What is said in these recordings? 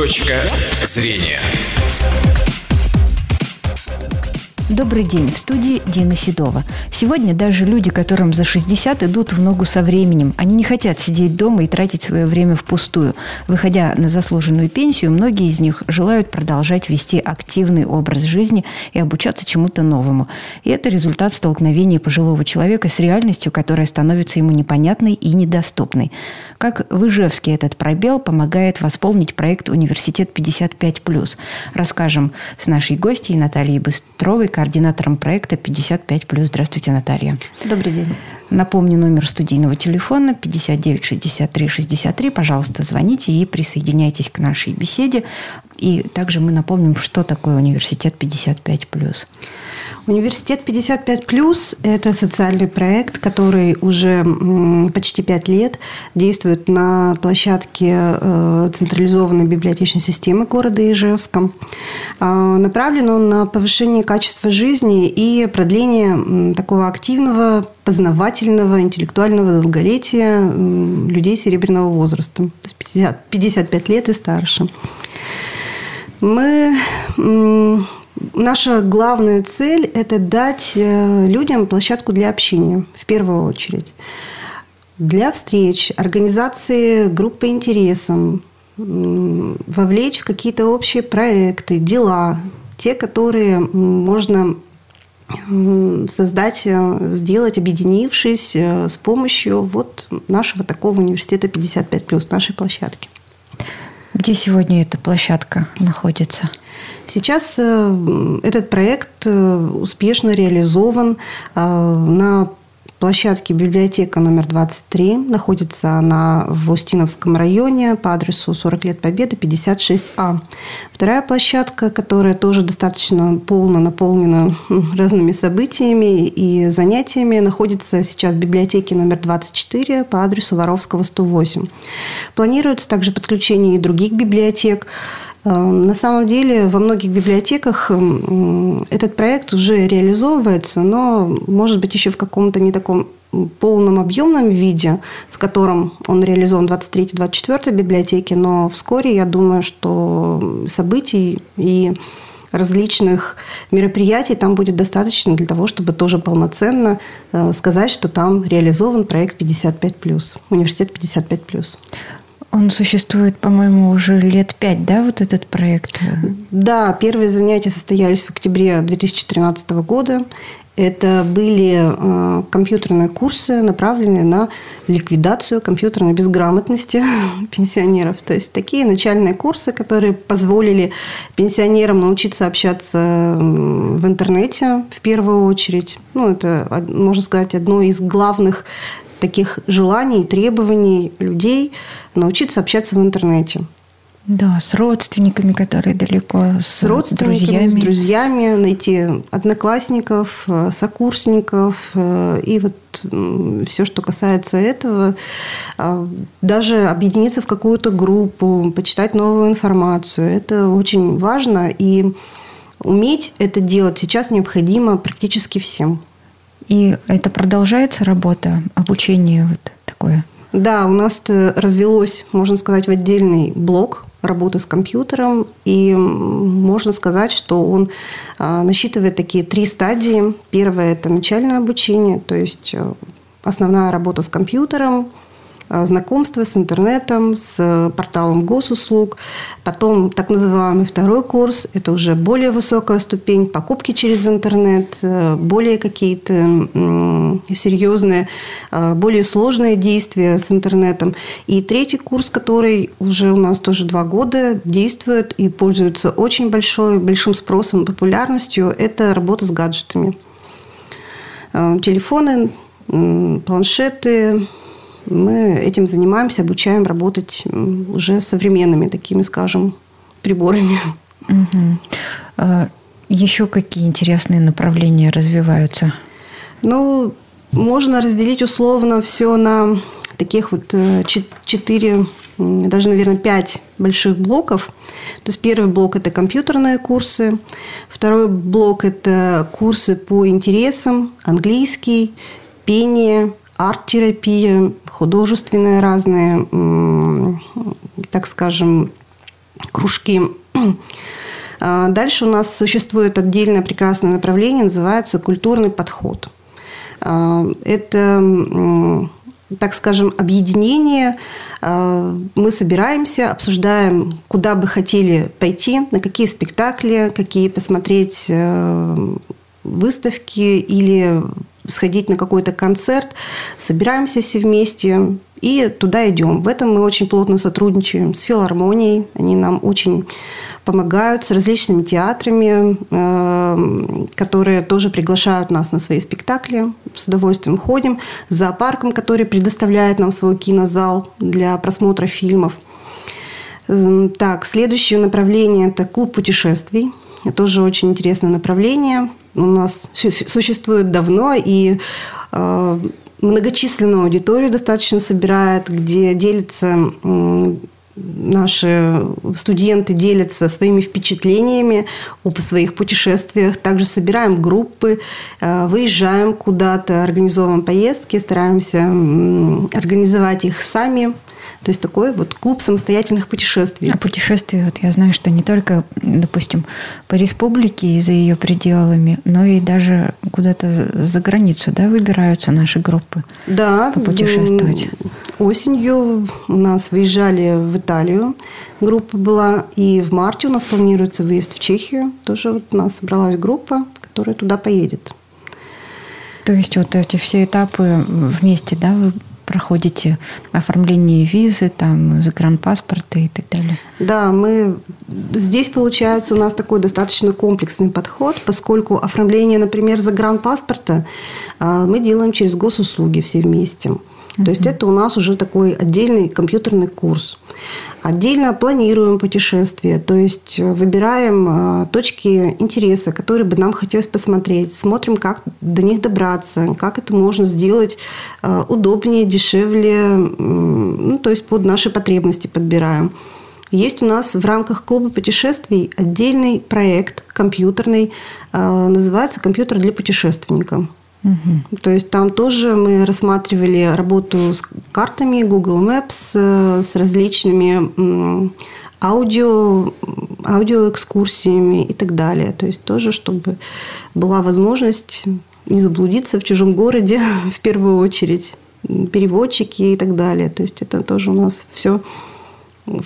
Точка зрения. Добрый день, в студии Дина Седова. Сегодня даже люди, которым за 60, идут в ногу со временем. Они не хотят сидеть дома и тратить свое время впустую. Выходя на заслуженную пенсию, многие из них желают продолжать вести активный образ жизни и обучаться чему-то новому. И это результат столкновения пожилого человека с реальностью, которая становится ему непонятной и недоступной. Как в Ижевске этот пробел помогает восполнить проект «Университет 55+.» Расскажем с нашей гостьей Натальей Быстровой, координатором проекта 55+. Здравствуйте, Наталья. Добрый день. Напомню номер студийного телефона 59 63 63. Пожалуйста, звоните и присоединяйтесь к нашей беседе. И также мы напомним, что такое университет 55+. Университет 55+, это социальный проект, который уже почти пять лет действует на площадке э, централизованной библиотечной системы города Ижевска. А, направлен он на повышение качества жизни и продление такого активного, познавательного, интеллектуального долголетия людей серебряного возраста, то есть 50, 55 лет и старше. Мы Наша главная цель – это дать э, людям площадку для общения, в первую очередь. Для встреч, организации групп по интересам, вовлечь в какие-то общие проекты, дела, те, которые можно создать, э, сделать, объединившись э, с помощью вот нашего такого университета 55+, нашей площадки. Где сегодня эта площадка находится? Сейчас э, этот проект э, успешно реализован э, на площадке библиотека номер 23. Находится она в Устиновском районе по адресу 40 лет Победы, 56А. Вторая площадка, которая тоже достаточно полно наполнена разными событиями и занятиями, находится сейчас в библиотеке номер 24 по адресу Воровского, 108. Планируется также подключение и других библиотек. Эм, на самом деле во многих библиотеках эм, этот проект уже реализовывается, но может быть еще в каком-то не таком полном объемном виде, в котором он реализован в 23-24 библиотеке, но вскоре, я думаю, что событий и различных мероприятий там будет достаточно для того, чтобы тоже полноценно э, сказать, что там реализован проект 55+, университет 55+. Он существует, по-моему, уже лет пять, да, вот этот проект? Да, первые занятия состоялись в октябре 2013 года. Это были э, компьютерные курсы, направленные на ликвидацию компьютерной безграмотности пенсионеров. То есть такие начальные курсы, которые позволили пенсионерам научиться общаться в интернете в первую очередь. Ну, это, можно сказать, одно из главных таких желаний, требований людей научиться общаться в интернете. Да, с родственниками, которые далеко, с, с родственниками, друзьями. с друзьями, найти одноклассников, э, сокурсников э, и вот все, что касается этого, а, даже объединиться в какую-то группу, почитать новую информацию, это очень важно и уметь это делать сейчас необходимо практически всем. И это продолжается работа, обучение вот такое? Да, у нас развелось, можно сказать, в отдельный блок работы с компьютером. И можно сказать, что он а, насчитывает такие три стадии. Первое – это начальное обучение, то есть э, основная работа с компьютером – знакомство с интернетом, с порталом госуслуг. Потом так называемый второй курс. Это уже более высокая ступень. Покупки через интернет, э, более какие-то серьезные, э, более сложные действия с интернетом. И третий курс, который уже у нас тоже два года действует и пользуется очень большой, большим спросом, популярностью, это работа с гаджетами. Телефоны, планшеты, мы этим занимаемся, обучаем работать уже современными такими, скажем, приборами. Угу. еще какие интересные направления развиваются? Ну, можно разделить условно все на таких вот э, четыре, даже, наверное, пять больших блоков. То есть первый блок – это компьютерные курсы, второй блок – это курсы по интересам, английский, пение, арт-терапия, художественные разные, так скажем, кружки. А, дальше у нас существует отдельное прекрасное направление, называется культурный подход. А, это так скажем, объединение. А, мы собираемся, обсуждаем, куда бы хотели пойти, на какие спектакли, какие посмотреть э, выставки или сходить на какой-то концерт. Собираемся все вместе и туда идем. В этом мы очень плотно сотрудничаем с филармонией. Они нам очень помогают с различными театрами, э, которые тоже приглашают нас на свои спектакли. С удовольствием ходим. С зоопарком, который предоставляет нам свой кинозал для просмотра фильмов. Так, следующее направление – это клуб путешествий. Тоже очень интересное направление. У нас существует давно, и э, многочисленную аудиторию достаточно собирает, где делится наши студенты делятся своими впечатлениями об своих путешествиях. Также собираем группы, э, выезжаем куда-то, организовываем поездки, стараемся организовать их сами. То есть такой вот клуб самостоятельных путешествий. А путешествия, вот я знаю, что не только, допустим, по республике и за ее пределами, но и даже куда-то за границу, да, выбираются наши группы. Да. Попутешествовать. Осенью у нас выезжали в Италию, группа была, и в марте у нас планируется выезд в Чехию. Тоже вот у нас собралась группа, которая туда поедет. То есть вот эти все этапы вместе, да, вы проходите оформление визы, там, загранпаспорта и так далее? Да, мы здесь получается у нас такой достаточно комплексный подход, поскольку оформление, например, загранпаспорта а, мы делаем через госуслуги все вместе. То есть это у нас уже такой отдельный компьютерный курс. Отдельно планируем путешествия, то есть э, выбираем э, точки интереса, которые бы нам хотелось посмотреть, смотрим, как до них добраться, как это можно сделать э, удобнее, дешевле, ну, то есть под наши потребности подбираем. Есть у нас в рамках клуба путешествий отдельный проект компьютерный, называется «Компьютер для путешественника». Угу. То есть там тоже мы рассматривали работу с картами Google Maps, э, с различными аудио, аудиоэкскурсиями и так далее. То есть тоже, чтобы была возможность не заблудиться в чужом городе в первую очередь, переводчики и так далее. То есть это тоже у нас все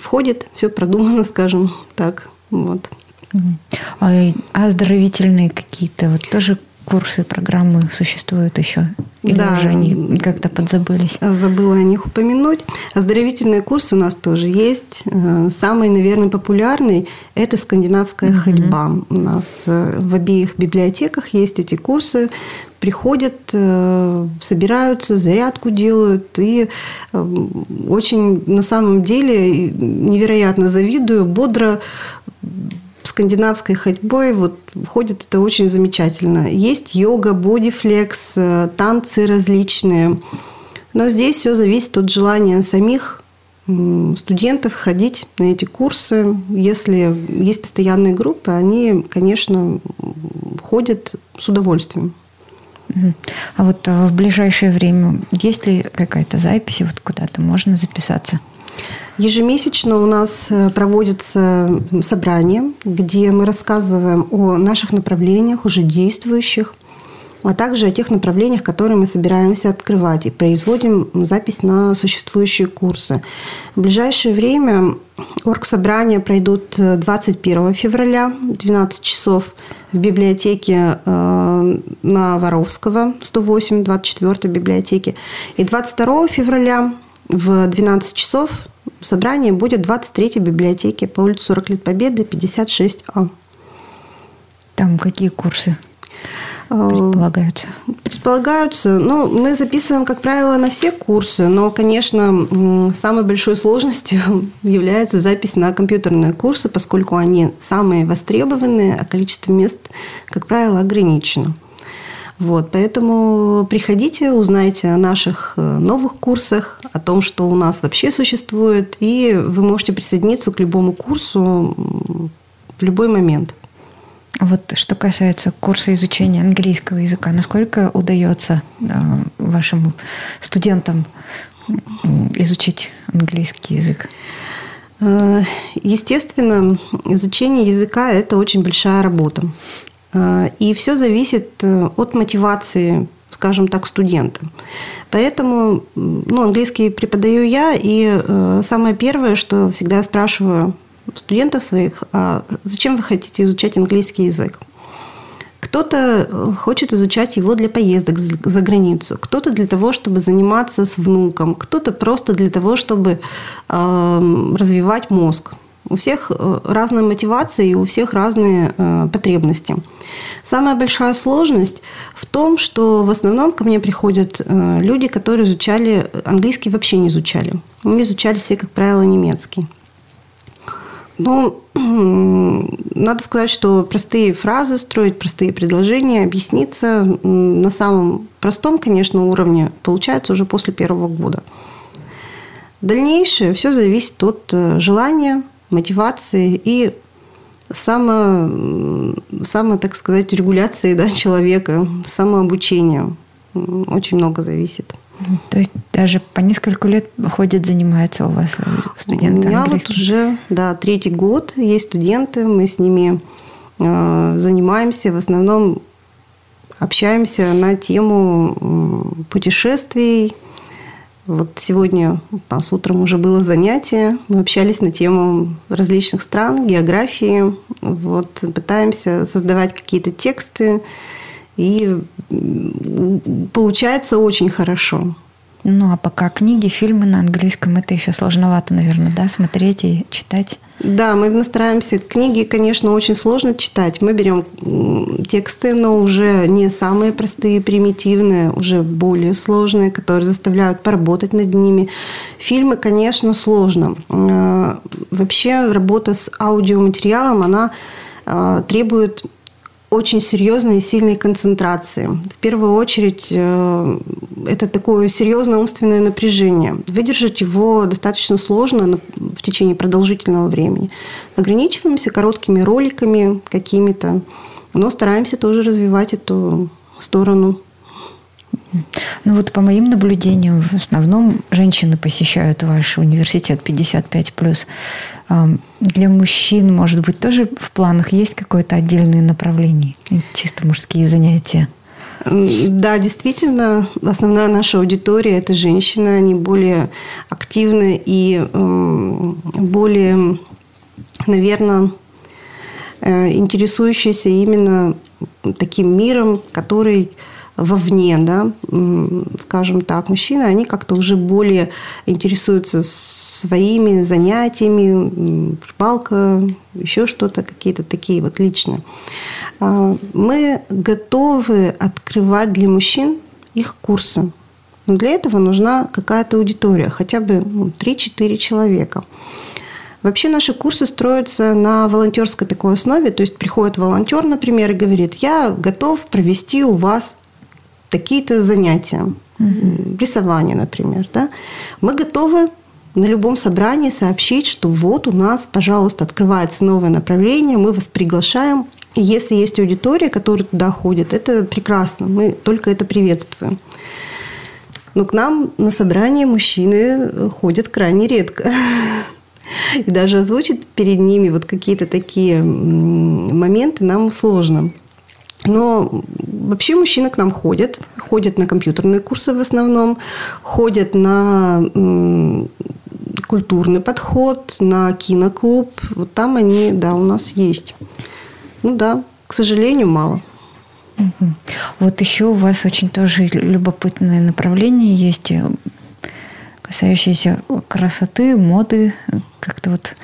входит, все продумано, скажем так. Вот. А оздоровительные какие-то вот тоже курсы, программы существуют еще? Или да. уже они как-то подзабылись? Забыла о них упомянуть. Оздоровительные курсы у нас тоже есть. Э, самый, наверное, популярный – это скандинавская угу. ходьба. У нас э, в обеих библиотеках есть эти курсы. Приходят, э, собираются, зарядку делают. И очень, на самом деле, невероятно завидую, бодро скандинавской ходьбой вот ходит это очень замечательно. Есть йога, бодифлекс, э, танцы различные. Но здесь все зависит от желания самих студентов ходить на эти курсы. Если есть постоянные группы, они, конечно, ходят с удовольствием. А вот э, в ближайшее время есть ли какая-то запись, вот куда-то можно записаться? Ежемесячно у нас э, проводятся собрания, где мы рассказываем о наших направлениях, уже действующих, а также о тех направлениях, которые мы собираемся открывать и производим запись на существующие курсы. В ближайшее время оргсобрания пройдут 21 февраля в 12 часов в библиотеке э, на Воровского, 108, 24 библиотеке. И 22 февраля в 12 часов собрание будет в 23-й библиотеке по улице 40 лет Победы, 56А. Там какие курсы э, предполагаются? Предполагаются. Ну, мы записываем, как правило, на все курсы, но, конечно, самой большой сложностью является запись на компьютерные курсы, поскольку они самые востребованные, а количество мест, как правило, ограничено. Вот, поэтому приходите, узнайте о наших э, новых курсах, о том, что у нас вообще существует, и вы можете присоединиться к любому курсу в любой момент. Вот что касается курса изучения английского языка, насколько удается вашим студентам изучить английский язык? Э, естественно, изучение языка – это очень большая работа. Э, и все зависит э, от мотивации, скажем так, студента. Поэтому ну, английский преподаю я, и самое первое, что всегда спрашиваю студентов своих, а зачем вы хотите изучать английский язык? Кто-то хочет изучать его для поездок за границу, кто-то для того, чтобы заниматься с внуком, кто-то просто для того, чтобы э, развивать мозг. У всех э, разная мотивация и у всех разные э, потребности. Самая большая сложность в том, что в основном ко мне приходят э, люди, которые изучали английский вообще не изучали. Они изучали все, как правило, немецкий. Ну, надо сказать, что простые фразы строить, простые предложения, объясниться на самом простом, конечно, уровне получается уже после первого года. Дальнейшее все зависит от желания, мотивации и само, само так сказать, регуляции да, человека, самообучения. Очень много зависит. То есть даже по несколько лет ходят, занимаются у вас студенты У меня вот уже, да, третий год есть студенты, мы с ними э, занимаемся, в основном общаемся на тему путешествий. Вот сегодня у нас утром уже было занятие, мы общались на тему различных стран, географии, вот пытаемся создавать какие-то тексты, и получается очень хорошо. Ну, а пока книги, фильмы на английском, это еще сложновато, наверное, да, смотреть и читать? Да, мы стараемся. Книги, конечно, очень сложно читать. Мы берем тексты, но уже не самые простые, примитивные, уже более сложные, которые заставляют поработать над ними. Фильмы, конечно, сложно. Э, вообще работа с аудиоматериалом, она э, требует очень серьезной и сильной концентрации. В первую очередь э, это такое серьезное умственное напряжение. Выдержать его достаточно сложно в течение продолжительного времени. Ограничиваемся короткими роликами какими-то, но стараемся тоже развивать эту сторону. Ну вот по моим наблюдениям, в основном женщины посещают ваш университет 55+. Для мужчин, может быть, тоже в планах есть какое-то отдельное направление? Чисто мужские занятия? Да, действительно, основная наша аудитория – это женщины. Они более активны и более, наверное, э, интересующиеся именно таким миром, который вовне, да, скажем так, мужчины, они как-то уже более интересуются своими занятиями, рыбалка, еще что-то, какие-то такие вот личные. А, мы готовы открывать для мужчин их курсы. Но для этого нужна какая-то аудитория, хотя бы ну, 3-4 человека. Вообще наши курсы строятся на волонтерской такой основе, то есть приходит волонтер, например, и говорит, я готов провести у вас такие-то занятия, угу. рисование, например, да, мы готовы на любом собрании сообщить, что вот у нас, пожалуйста, открывается новое направление, мы вас приглашаем. И если есть аудитория, которая туда ходит, это прекрасно, мы только это приветствуем. Но к нам на собрание мужчины ходят крайне редко. И даже озвучить перед ними вот какие-то такие моменты нам сложно. Но вообще мужчины к нам ходят, ходят на компьютерные курсы в основном, ходят на культурный подход, на киноклуб. Вот там они, да, у нас есть. Ну да, к сожалению, мало. Вот еще у вас очень тоже любопытное направление есть, э, касающееся красоты, моды, как-то вот.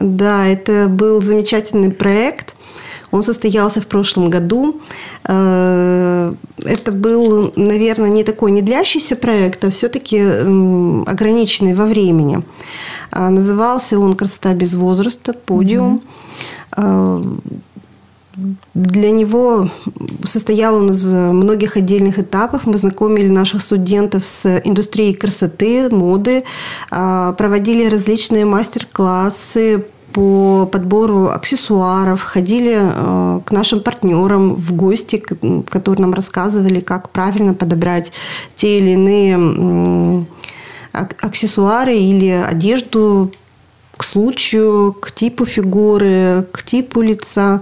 Да, это был замечательный проект – он состоялся в прошлом году. Э, это был, наверное, не такой не длящийся проект, а все-таки ограниченный во времени. А, назывался он «Красота без возраста. Подиум». Mm-hmm. Для него состоял он из многих отдельных этапов. Мы знакомили наших студентов с индустрией красоты, моды, а, проводили различные мастер-классы по подбору аксессуаров, ходили э, к нашим партнерам в гости, которые нам рассказывали, как правильно подобрать те или иные аксессуары или одежду к случаю, к типу фигуры, к типу лица.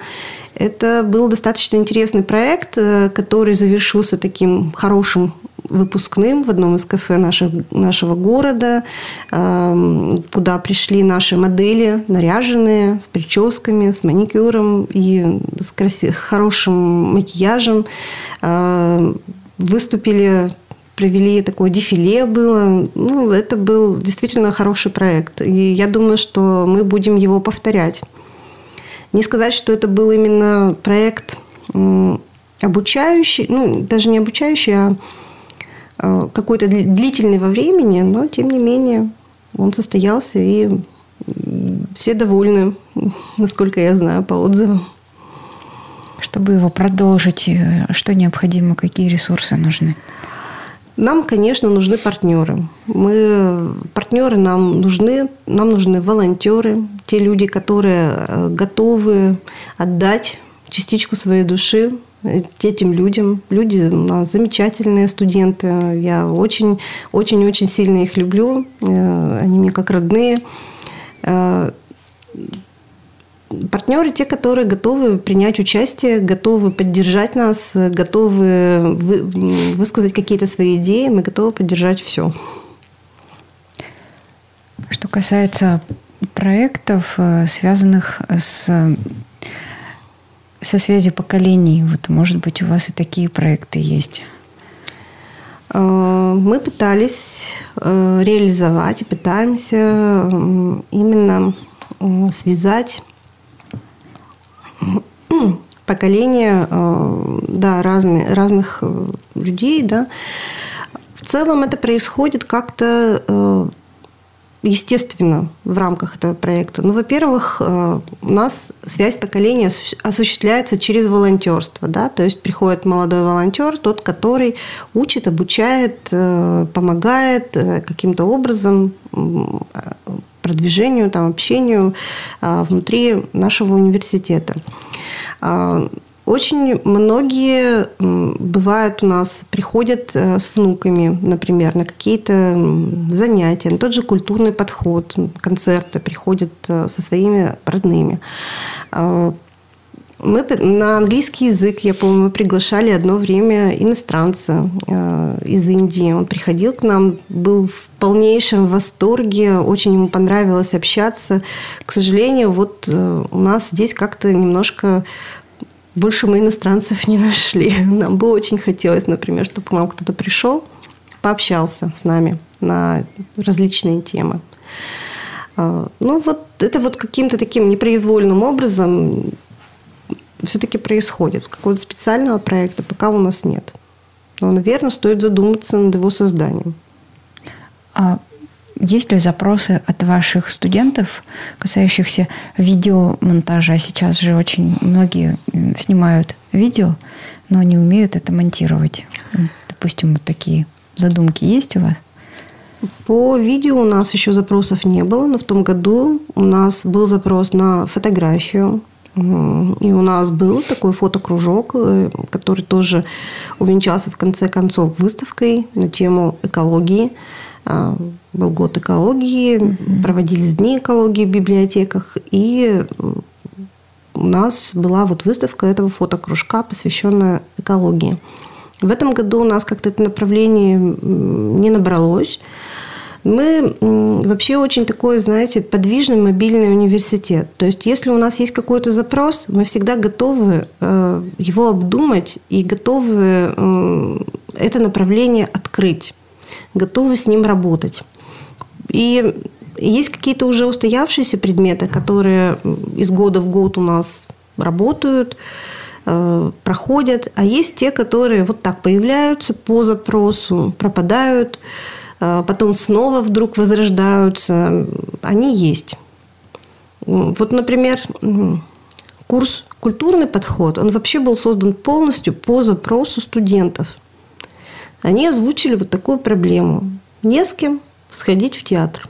Это был достаточно интересный проект, э, который завершился таким хорошим выпускным в одном из кафе наших, нашего города, эм, куда пришли наши модели, наряженные, с прическами, с маникюром и с краси- хорошим макияжем. Э, выступили провели такое дефиле было. Ну, это был действительно хороший проект. И я думаю, что мы будем его повторять. Не сказать, что это был именно проект обучающий, ну, даже не обучающий, а какой-то длительный во времени, но, тем не менее, он состоялся, и все довольны, насколько я знаю, по отзывам. Чтобы его продолжить, э, что необходимо, какие ресурсы нужны? Нам, конечно, нужны партнеры. Мы, партнеры нам нужны, нам нужны волонтеры, те люди, которые э, готовы отдать частичку своей души этим людям. Люди у нас замечательные студенты. Я очень, очень, очень сильно их люблю. Э, они мне как родные. Э, партнеры те, которые готовы принять участие, готовы поддержать нас, готовы высказать какие-то свои идеи, мы готовы поддержать все. Что касается проектов, э, связанных с со связью поколений, вот, может быть, у вас и такие проекты есть? Э, мы пытались э, реализовать и пытаемся именно связать поколения э, да, разные, разных э, людей. Да. В целом это происходит как-то э, естественно в рамках этого проекта. Ну, во-первых, у нас связь поколения осуществляется через волонтерство. Да? То есть приходит молодой волонтер, тот, который учит, обучает, помогает каким-то образом продвижению, там, общению внутри нашего университета. Очень многие бывают у нас, приходят э, с внуками, например, на какие-то занятия, на тот же культурный подход, концерты, приходят э, со своими родными. А, мы на английский язык, я помню, мы приглашали одно время иностранца э, из Индии. Он приходил к нам, был в полнейшем восторге, очень ему понравилось общаться. К сожалению, вот у нас здесь как-то немножко больше мы иностранцев не нашли. Нам бы очень хотелось, например, чтобы к нам кто-то пришел, пообщался с нами на различные темы. А, ну, вот это вот каким-то таким непроизвольным образом все-таки происходит. Какого-то специального проекта пока у нас нет. Но, наверное, стоит задуматься над его созданием. А есть ли запросы от ваших студентов, касающихся видеомонтажа? Сейчас же очень многие снимают видео, но не умеют это монтировать. Допустим, вот такие задумки есть у вас? По видео у нас еще запросов не было, но в том году у нас был запрос на фотографию. И у нас был такой фотокружок, э, который тоже увенчался в конце концов выставкой на тему экологии. Был год экологии, mm-hmm. проводились дни экологии в библиотеках, и у нас была вот выставка этого фотокружка, посвященная экологии. В этом году у нас как-то это направление не набралось. Мы вообще очень такой, знаете, подвижный мобильный университет. То есть, если у нас есть какой-то запрос, мы всегда готовы э, его обдумать и готовы э, это направление открыть готовы с ним работать. И есть какие-то уже устоявшиеся предметы, которые из года в год у нас работают, э, проходят, а есть те, которые вот так появляются по запросу, пропадают, э, потом снова вдруг возрождаются. Они есть. Вот, например, курс «Культурный подход», он вообще был создан полностью по запросу студентов – они озвучили вот такую проблему. Не с кем сходить в театр.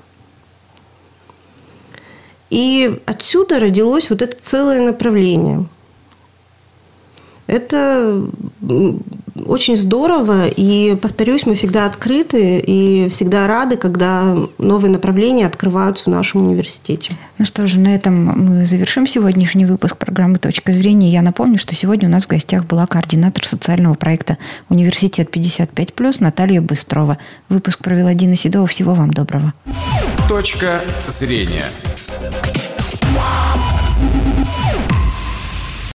И отсюда родилось вот это целое направление. Это очень здорово. И, повторюсь, мы всегда открыты и всегда рады, когда новые направления открываются в нашем университете. Ну что же, на этом мы завершим сегодняшний выпуск программы «Точка зрения». Я напомню, что сегодня у нас в гостях была координатор социального проекта «Университет 55+,» Наталья Быстрова. Выпуск провела Дина Седова. Всего вам доброго. Точка зрения.